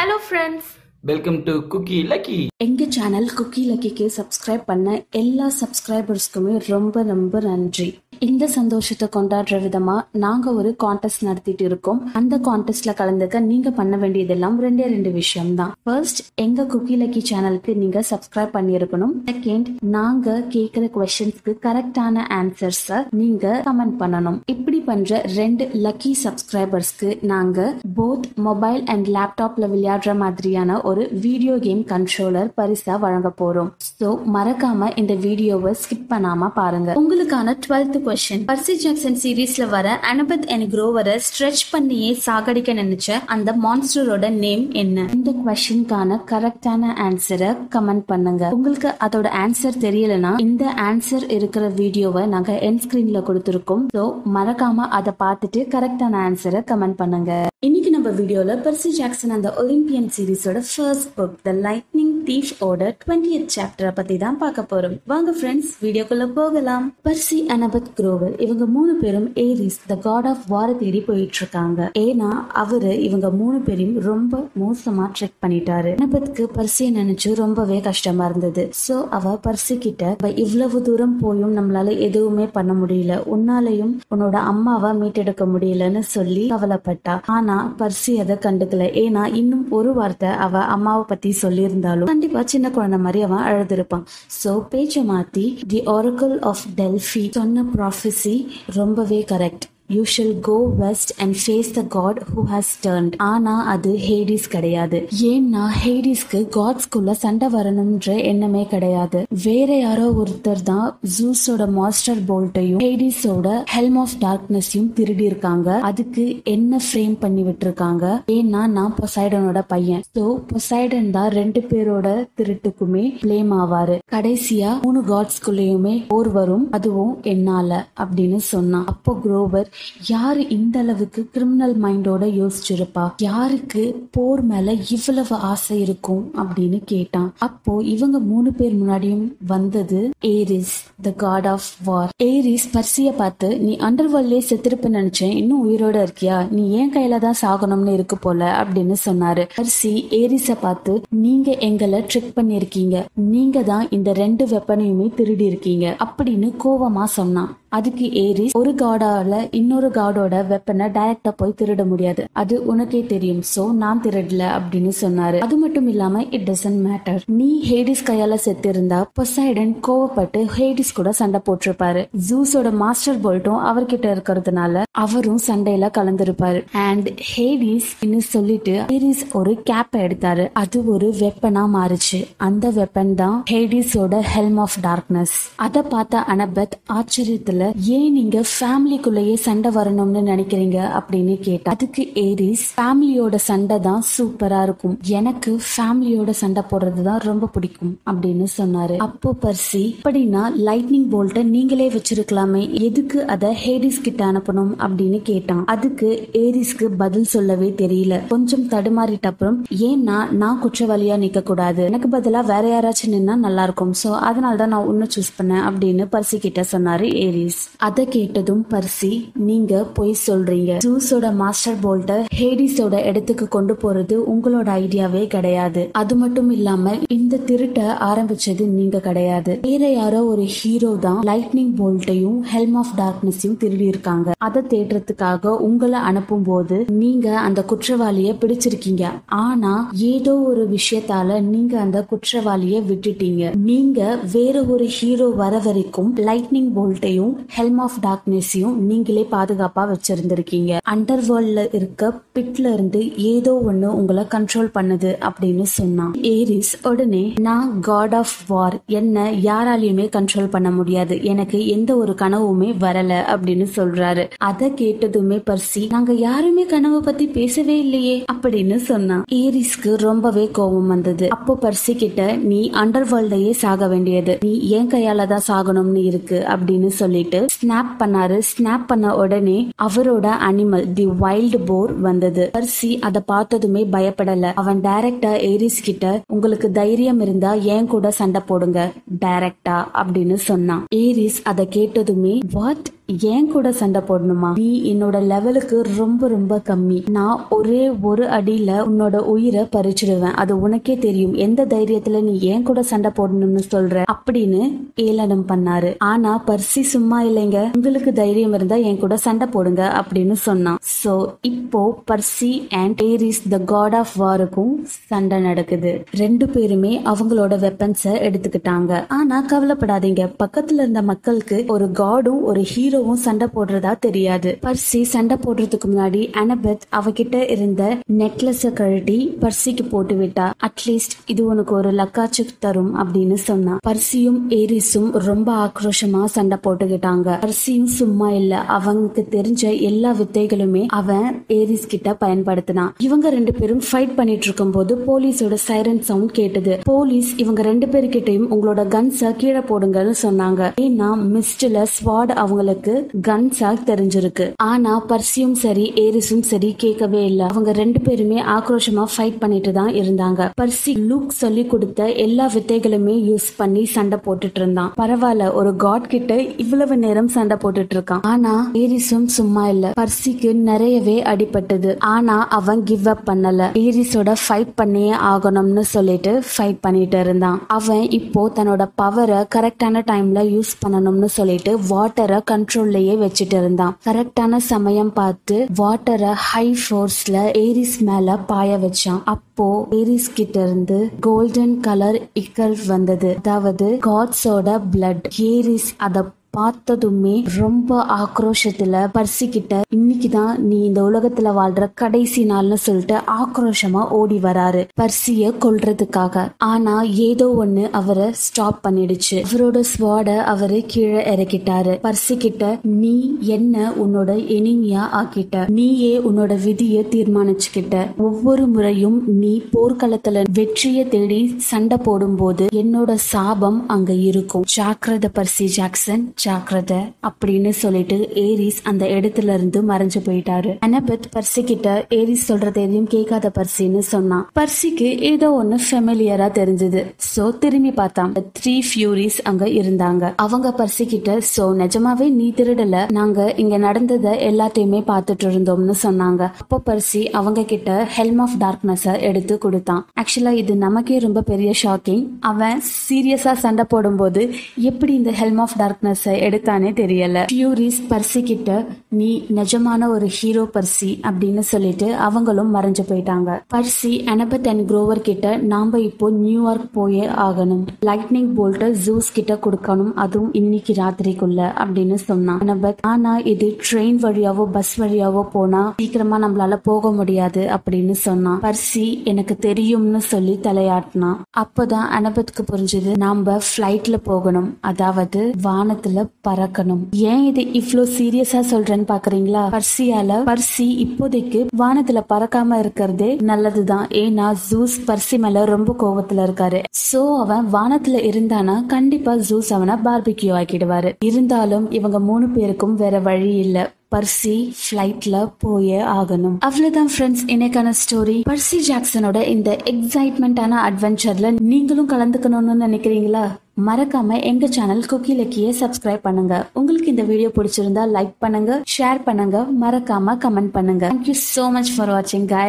Hello friends welcome to Cookie Lucky எங்க channel Cookie லக்கிக்கு subscribe பண்ண எல்லா சப்ஸ்கிரைபர்ஸ்க்குமே ரொம்ப ரொம்ப நன்றி. இந்த சந்தோஷத்தை கொண்டாடுற விதமா நாங்க ஒரு கான்டெஸ்ட் நடத்திட்டு இருக்கோம். அந்த கான்டெஸ்ட்ல கலந்துக்க நீங்க பண்ண வேண்டியதெல்லாம் ரெண்டே ரெண்டு விஷயம் தான் ஃபர்ஸ்ட் எங்க குக்கி லக்கி சேனலுக்கு நீங்க சப்ஸ்கிரைப் பண்ணியிருக்கணும். செகண்ட் நாங்க கேக்குற கொஸ்டின்ஸ்க்கு கரெக்டான ஆன்சர்ஸை நீங்க கமெண்ட் பண்ணணும். இப்படி பண்ற ரெண்டு லக்கி சப்ஸ்கிரைபர்ஸ்க்கு நாங்க போத் மொபைல் அண்ட் லேப்டாப்ல விளையாடுற மாதிரியான ஒரு வீடியோ கேம் கண்ட்ரோலர் பரிசா வழங்க போறோம். சோ மறக்காம இந்த வீடியோவை ஸ்கிப் பண்ணாம பாருங்க. உங்களுக்கான டுவெல்த் கொஸ்டின் பர்சி ஜாக்சன் சீரீஸ்ல வர அனபத் அண்ட் குரோவரை ஸ்ட்ரெச் பண்ணியே சாகடிக்க நினைச்ச அந்த மான்ஸ்டரோட நேம் என்ன? இந்த கொஸ்டின்கான கரெக்டான ஆன்சரை கமெண்ட் பண்ணுங்க. உங்களுக்கு அதோட ஆன்சர் தெரியலனா இந்த ஆன்சர் இருக்கிற வீடியோவை நாங்க என் ஸ்கிரீன்ல கொடுத்துருக்கோம். சோ மறக்காம அதை பார்த்துட்டு கரெக்டான ஆன்சரை கமெண்ட் பண்ணுங்க. இன்னைக்கு நம்ம வீடியோல பர்சி ஜாக்சன் அந்த Olympian சீரிஸோட first book the lightning thief ஓட டுவெண்ட்டி சாப்டரை பத்தி தான் பார்க்க போறோம். வாங்க ஃப்ரெண்ட்ஸ் வீடியோக்குள்ள போகலாம். பர்சி அனபத் க்ரோவர் இவங்க மூணு பேரும் ஏரிஸ் த காட் ஆஃப் வார தேடி போயிட்டு இருக்காங்க ஏன்னா அவரு இவங்க மூணு பேரையும் ரொம்ப மோசமா ட்ரெக் பண்ணிட்டாரு. கணபத்துக்கு பர்சியை நினைச்சு ரொம்பவே கஷ்டமா இருந்தது. சோ அவ பர்சி கிட்ட இவ்வளவு தூரம் போயும் நம்மளால எதுவுமே பண்ண முடியல. உன்னாலையும் உன்னோட அம்மாவை மீட்டெடுக்க முடியலன்னு சொல்லி கவலைப்பட்டா. ஆனா பர்சி அதை கண்டுக்கல. ஏன்னா இன்னும் ஒரு வார்த்தை அவ அம்மாவை பத்தி சொல்லியிருந்தாலும் கண்டிப்பா சின்ன குழந்தை மாதிரி அவன் அழுதிருப்பான். சோ பேச்சை மாத்தி தி ஆரக்கல் ஆஃப் டெல்ஃபி சொன்ன ப்ராஃபஸி ரொம்பவே correct you shall go west and face the god who has turned ஆனா அது ஹேடிஸ் கிடையாது. ஏன்னா ஹேடிஸ்க்கு காட்ஸ்குள்ள சண்டை வரணும்ன்ற எண்ணமே கிடையாது. வேற யாரோ ஒருத்தர் தான் ஜூஸோட மாஸ்டர் போல்ட்டையும் ஹேடிஸோட ஹெல்ம் ஆஃப் டார்க்னஸையும் திருடி இருக்காங்க. அதுக்கு என்ன ஃப்ரேம் பண்ணி விட்டுருக்காங்க? ஏன்னா நான் பொசைடனோட பையன். ஸோ பொசைடன் தான் ரெண்டு பேரோட திருட்டுக்குமே பிளேம் ஆவாரு. கடைசியா மூணு காட்ஸ்குள்ளேயுமே போர் வரும். அதுவும் என்னால அப்படின்னு சொன்னான். அப்போ குரோவர் யாரு இந்த அளவுக்கு கிரிமினல் மைண்டோட யோசிச்சிருப்பா? யாருக்கு போர் மேல இவ்வளவு ஆசை இருக்கும் அப்படின்னு கேட்டான். அப்போ இவங்க மூணு பேர் முன்னாடியும் வந்தது Ares the god of war Ares பர்சிய பார்த்து நீ அண்டர்வேர்ல்ட்லயே செத்திருப்பு நினைச்சேன். இன்னும் உயிரோட இருக்கியா? நீ ஏன் கையில தான் சாகணும்னு இருக்கு போல? அப்படின்னு சொன்னாரு. பர்சி ஏரிஸ பார்த்து நீங்க எங்களை ட்ரிக் பண்ணிருக்கீங்க நீங்க தான் இந்த ரெண்டு வெப்பனையுமே திருடி இருக்கீங்க. அப்படின்னு கோவமா சொன்னான். அதுக்கு ஏரிஸ் ஒரு காடால இன்னொரு காடோட வெப்பனை டைரக்டா போய் திருட முடியாது. அது உனக்கே தெரியும். சோ நான் திருடல அப்படின்னு சொன்னாரு. அது மட்டும் இல்லாம இட் டசன்ட் மேட்டர் நீ ஹேடிஸ் கையால செத்து இருந்தா பொசைடன் கோவப்பட்டு ஹேடிஸ் கூட சண்டை போட்டிருப்பாரு. ஜூஸோட மாஸ்டர் போல்ட்டும் அவர்கிட்ட இருக்கிறதுனால அவரும் சண்டையில கலந்திருப்பாரு. அண்ட் ஹேடிஸ் சொல்லிட்டு ஹேடிஸ் ஒரு கேப்பை எடுத்தாரு. அது ஒரு வெப்பனா மாறுச்சு. அந்த வெப்பன் தான் ஹேடிஸோட ஹெல்ம் ஆஃப் டார்க்னஸ் அதை பார்த்த அனபத் ஆச்சரியத்துல ஏன் நீங்க ஃபேமிலிக்குள்ளேயே சண்டை வரணும்னு நினைக்கிறீங்க? அப்படின்னு கேட்டா அதுக்கு ஏரிஸ் ஃபேமிலியோட சண்டை தான் சூப்பரா இருக்கும். எனக்கு ஃபேமிலியோட சண்டை போடுறது தான் ரொம்ப பிடிக்கும் அப்படின்னு சொன்னாரு. அப்போ பர்சி அப்படின்னா லைட்னிங் போல்ட்ட நீங்களே வச்சிருக்கலாமே. எதுக்கு அதை ஹேரிஸ் கிட்ட அனுப்பணும்? அப்படின்னு கேட்டான். அதுக்கு ஏரிஸ்க்கு பதில் சொல்லவே தெரியல. கொஞ்சம் தடுமாறிட்ட அப்புறம் ஏன்னா நான் குற்றவாளியா நிக்க கூடாது எனக்கு பதிலா வேற யாராச்சும் நின்னா நல்லா இருக்கும். சோ அதனால தான் நான் உன்னை சூஸ் பண்ணேன் அப்படின்னு பர்சி கிட்ட சொன்னாரு ஏரிஸ். அதை கேட்டதும் பர்சி நீங்க பொய் சொல்றீங்க. ஜூஸோட மாஸ்டர் போல்ட்ட ஹேடிஸோட இடத்துக்கு கொண்டு போறது உங்களோட ஐடியாவே கிடையாது. அது மட்டும் இல்லாம இந்த திருட்ட ஆரம்பிச்சது நீங்க கிடையாது. வேற யாரோ ஒரு ஹீரோ தான் லைட்னிங் போல்ட்டையும் ஹெல்ம் ஆஃப் டார்க்னஸையும் திருடி இருக்காங்க அதை தேடுறதுக்காக உங்களை அனுப்பும் போது நீங்க அந்த குற்றவாளிய பிடிச்சிருக்கீங்க. ஆனா ஏதோ ஒரு விஷயத்தால நீங்க அந்த குற்றவாளிய விட்டுட்டீங்க. நீங்க வேற ஒரு ஹீரோ வர வரைக்கும் லைட்னிங் போல்ட்டையும் ஹெல்ம் ஆஃப் டார்க்னஸையும் நீங்களே பாதுகாப்பா வச்சிருந்திருக்கீங்க. அண்டர் வேர்ல்ட்ல இருக்க பிட்ல இருந்து ஏதோ ஒண்ணு உங்களை கண்ட்ரோல் பண்ணுது அப்படின்னு சொன்னான். ஏரிஸ் உடனே நான் காட் ஆஃப் வார் என்ன யாராலையுமே கண்ட்ரோல் பண்ண முடியாது. எனக்கு எந்த ஒரு கனவுமே வரல அப்படின்னு சொல்றாரு. அதை கேட்டதுமே பர்சி நாங்க யாருமே கனவு பத்தி பேசவே இல்லையே அப்படின்னு சொன்னான். ஏரிஸ்க்கு ரொம்பவே கோபம் வந்தது. அப்போ பர்சி கிட்ட நீ அண்டர் வேர்ல்டையே சாக வேண்டியது. நீ ஏன் கையால தான் சாகணும்னு இருக்கு? அப்படின்னு சொல்லிட்டு ஸ்னாப் பண்ணாரு. ஸ்னாப் பண்ண உடனே அவரோட அனிமல் தி வைல்டு போர் வந்தது. பர்சி அதை பார்த்ததுமே பயப்படல. அவன் டைரக்டா ஏரிஸ் கிட்ட உங்களுக்கு தைரியம் இருந்தா ஏன் கூட சண்டை போடுங்க டைரக்டா அப்படின்னு சொன்னான். ஏரிஸ் அதை கேட்டதுமே வாட் ஏன் கூட சண்டை போடணுமா? நீ என்னோட லெவலுக்கு ரொம்ப ரொம்ப கம்மி. நான் ஒரே ஒரு அடியில உன்னோட உயிரை பறிச்சிடுவேன். அது உனக்கே தெரியும். எந்த தைரியத்துல நீ ஏன் கூட சண்டை போடணும்னு சொல்ற? அப்படின்னு ஏளனம் பண்ணாரு. ஆனா பர்சி சும்மா இல்லைங்க. உங்களுக்கு தைரியம் இருந்தா என் கூட சண்டை போடுங்க அப்படின்னு சொன்னான். சோ இப்போ Percy and Ares the god of வாருக்கும் சண்டை நடக்குது. ரெண்டு பேருமே அவங்களோட வெப்பன்ஸ எடுத்துக்கிட்டாங்க. ஆனா கவலைப்படாதீங்க. பக்கத்துல இருந்த மக்களுக்கு ஒரு காடும் ஒரு ஹீரோ ஹீரோவும் சண்டை போடுறதா தெரியாது. பர்சி சண்டை போடுறதுக்கு முன்னாடி அனபெத் அவகிட்ட இருந்த நெக்லஸ கழட்டி பர்சிக்கு போட்டு விட்டா. அட்லீஸ்ட் இது உனக்கு ஒரு லக்காச்சு தரும் அப்படின்னு சொன்னா. பர்சியும் ஏரிஸும் ரொம்ப ஆக்ரோஷமா சண்டை போட்டுக்கிட்டாங்க. பர்சியும் சும்மா இல்ல அவங்களுக்கு தெரிஞ்ச எல்லா வித்தைகளுமே அவன் ஏரிஸ் கிட்ட பயன்படுத்தினான் இவங்க ரெண்டு பேரும் ஃபைட் பண்ணிட்டு இருக்கும் போது போலீஸோட சைரன் சவுண்ட் கேட்டது. போலீஸ் இவங்க ரெண்டு பேர்கிட்டயும் உங்களோட கன்ஸ கீழே போடுங்கன்னு சொன்னாங்க. ஏன்னா மிஸ்ட்ல ஸ்வாட் அவங்களுக்கு கன்ஸா தெரிஞ்சிருக்கு. ஆனா பர்சியும் சரி ஏரிஸும் சரி கேட்கவே இல்ல. அவங்க ரெண்டு பேருமே ஆக்ரோஷமா ஃபைட் பண்ணிட்டு தான் இருந்தாங்க. பர்சி லூக் சொல்லி கொடுத்த எல்லா வித்தைகளுமே யூஸ் பண்ணி சண்டை போட்டுட்டு இருந்தான். பரவாயில்ல ஒரு காட் கிட்ட இவ்வளவு நேரம் சண்டை போட்டுட்டு இருக்கான். ஆனா ஏரிஸும் சும்மா இல்ல. பர்சிக்கு நிறையவே அடிபட்டது. ஆனா அவன் கிவ் அப் பண்ணல. ஏரிஸோட ஃபைட் பண்ணியே ஆகணும்னு சொல்லிட்டு ஃபைட் பண்ணிட்டு இருந்தான். அவன் இப்போ தன்னோட பவரை கரெக்டான டைம்ல யூஸ் பண்ணணும்னு சொல்லிட்டு வாட்டரை கண்ட்ரோல் கண்ட்ரோல்லையே வச்சுட்டு இருந்தான். கரெக்டான சமயம் பார்த்து வாட்டரை ஹை ஃபோர்ஸ்ல ஏரிஸ் மேல பாய வச்சான். அப்போ ஏரிஸ் கிட்ட இருந்து கோல்டன் கலர் இக்கல் வந்தது. அதாவது காட்ஸோட பிளட் ஏரிஸ் அத பார்த்ததுமே ரொம்ப ஆக்ரோஷத்துல பர்சிக்கிட்ட இன்னைக்குதான் நீ இந்த உலகத்துல வாழ்ற கடைசி நாள்னு சொல்லிட்டு ஆக்ரோஷமா ஓடி வராரு பர்சிய கொல்றதுக்காக. ஆனா ஏதோ ஒண்ணு அவரை ஸ்டாப் பண்ணிடுச்சு. அவரோட ஸ்வாட அவரு கீழே இறக்கிட்டாரு. பர்சி கிட்ட நீ என்ன உன்னோட எனிமியா ஆக்கிட்ட? நீயே உன்னோட விதியை தீர்மானிச்சுக்கிட்ட. ஒவ்வொரு முறையும் நீ போர்க்களத்துல வெற்றியை தேடி சண்டை போடும்போது என்னோட சாபம் அங்க இருக்கும். ஜாக்கிரத பர்சி ஜாக்சன். ஜாக்கிரத அப்படின்னு சொல்லிட்டு ஏரிஸ் அந்த இடத்துல இருந்து மறைஞ்சு போயிட்டாரு. அனபத் பர்சி கிட்ட ஏரிஸ் சொல்றது எதையும் கேட்காத பர்சின்னு சொன்னான். பர்சிக்கு ஏதோ ஒண்ணு ஃபெமிலியரா தெரிஞ்சது. சோ திரும்பி பார்த்தான். த்ரீ ஃபியூரிஸ் அங்க இருந்தாங்க. அவங்க பர்சி கிட்ட சோ நிஜமாவே நீ திருடல? நாங்க இங்க நடந்தத எல்லாத்தையுமே பார்த்துட்டு இருந்தோம்னு சொன்னாங்க. அப்போ பர்சி அவங்க கிட்ட ஹெல்ம் ஆஃப் டார்க்னஸ் எடுத்து கொடுத்தான். ஆக்சுவலா இது நமக்கே ரொம்ப பெரிய ஷாக்கிங் அவன் சீரியஸா சண்டை போடும்போது எப்படி இந்த ஹெல்ம் ஆஃப் டார்க்னஸ் எடுத்தானே தெரியல. ஃபியூரிஸ் பர்சி கிட்ட நீ நிஜமான ஒரு ஹீரோ பர்சி அப்படின்னு சொல்லிட்டு அவங்களும் மறைஞ்சு போயிட்டாங்க. பர்சி அனபத் அண்ட் குரோவர் கிட்ட நாம இப்போ நியூயார்க் போயே ஆகணும். லைட்னிங் போல்ட்ட ஜூஸ் கிட்ட கொடுக்கணும். அதுவும் இன்னைக்கு ராத்திரிக்குள்ள அப்படின்னு சொன்னான் அனபத். ஆனா இது ட்ரெயின் வழியாவோ பஸ் வழியாவோ போனா சீக்கிரமா நம்மளால போக முடியாது அப்படின்னு சொன்னான். பர்சி எனக்கு தெரியும்னு சொல்லி தலையாட்டினான். அப்போதான் அனபத்துக்கு புரிஞ்சது நாம ஃபிளைட்ல போகணும். அதாவது வானத்துல பறக்கணும். ஏன் இது இவ்வளவு சீரியஸா சொல்றேன்னு பாக்குறீங்களா? பர்சியால பர்சி இப்போதைக்கு வானத்துல பறக்காம இருக்கிறதே நல்லதுதான். ஏன்னா ஜூஸ் பர்சி மேல ரொம்ப கோவத்துல இருக்காரு. சோ அவன் வானத்துல இருந்தானா கண்டிப்பா ஜூஸ் அவனை பார்பிக்யூ ஆக்கிடுவாரு. இருந்தாலும் இவங்க மூணு பேருக்கும் வேற வழி இல்ல. பர்சி ஃப்ளைட்ல போயே ஆகணும். அவ்வளவுதான் ஃப்ரெண்ட்ஸ் இன்னைக்கான ஸ்டோரி பர்சி ஜாக்சனோட இந்த எக்ஸைட்மெண்டான அட்வென்ச்சர்ல நீங்களும் கலந்துக்கணும்னு நினைக்கிறீங்களா? மறக்காம எங்க சேனல் குக்கி லக்கிய சப்ஸ்கிரைப் பண்ணுங்க. உங்களுக்கு இந்த வீடியோ பிடிச்சிருந்தா லைக் பண்ணுங்க ஷேர் பண்ணுங்க மறக்காம கமெண்ட் பண்ணுங்க. Thank you so much for வாட்சிங் கைஸ்